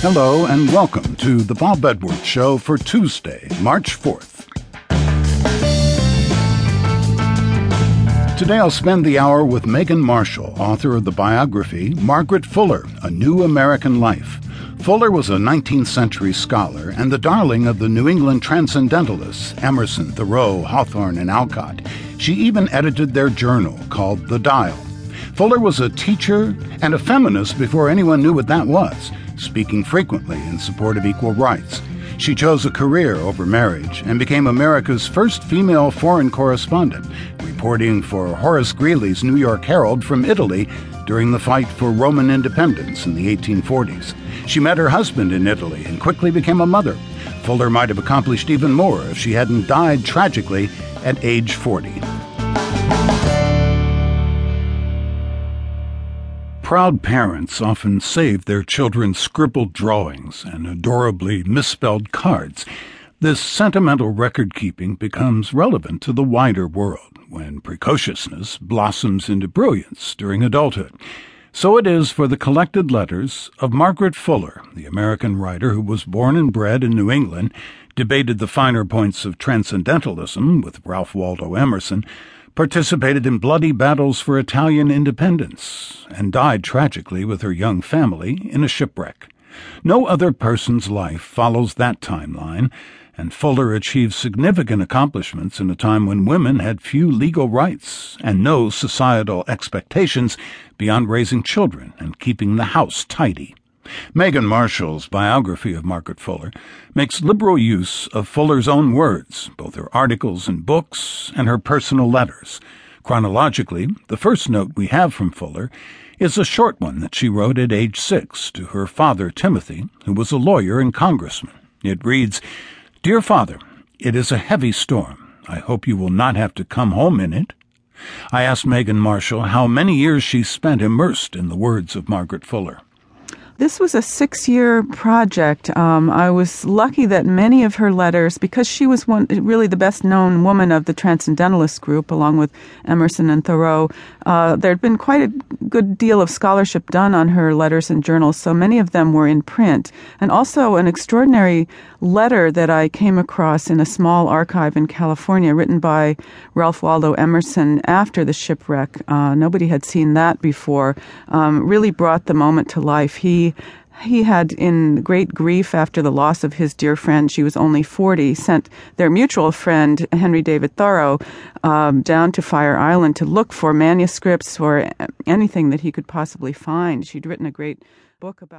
Hello and welcome to the Bob Edwards Show for Tuesday, March 4th. Today I'll spend the hour with Megan Marshall, author of the biography Margaret Fuller A New American Life. Fuller was a 19th century scholar and the darling of the New England transcendentalists Emerson, Thoreau, Hawthorne, and Alcott. She even edited their journal called The Dial. Fuller was a teacher and a feminist before anyone knew what that was, speaking frequently in support of equal rights. She chose a career over marriage and became America's first female foreign correspondent, reporting for Horace Greeley's New York Herald from Italy during the fight for Roman independence in the 1840s. She met her husband in Italy and quickly became a mother. Fuller might have accomplished even more if she hadn't died tragically at age 40. Proud parents often save their children's scribbled drawings and adorably misspelled cards. This sentimental record keeping becomes relevant to the wider world when precociousness blossoms into brilliance during adulthood. So it is for the collected letters of Margaret Fuller, the American writer who was born and bred in New England, debated the finer points of transcendentalism with Ralph Waldo Emerson, participated in bloody battles for Italian independence, and died tragically with her young family in a shipwreck. No other person's life follows that timeline, and Fuller achieved significant accomplishments in a time when women had few legal rights and no societal expectations beyond raising children and keeping the house tidy. Megan Marshall's biography of Margaret Fuller makes liberal use of Fuller's own words, both her articles and books and her personal letters. Chronologically, the first note we have from Fuller is a short one that she wrote at age six to her father, Timothy, who was a lawyer and congressman. It reads, Dear Father, it is a heavy storm. I hope you will not have to come home in it. I asked Megan Marshall how many years she spent immersed in the words of Margaret Fuller. This was a six year project. Um, I was lucky that many of her letters, because she was one really the best known woman of the Transcendentalist group, along with Emerson and Thoreau, uh, there had been quite a good deal of scholarship done on her letters and journals, so many of them were in print. And also an extraordinary letter that I came across in a small archive in California, written by Ralph Waldo Emerson after the shipwreck. Uh, nobody had seen that before. Um, really brought the moment to life. He he had, in great grief after the loss of his dear friend, she was only 40, sent their mutual friend, Henry David Thoreau, um, down to Fire Island to look for manuscripts or anything that he could possibly find. She'd written a great book about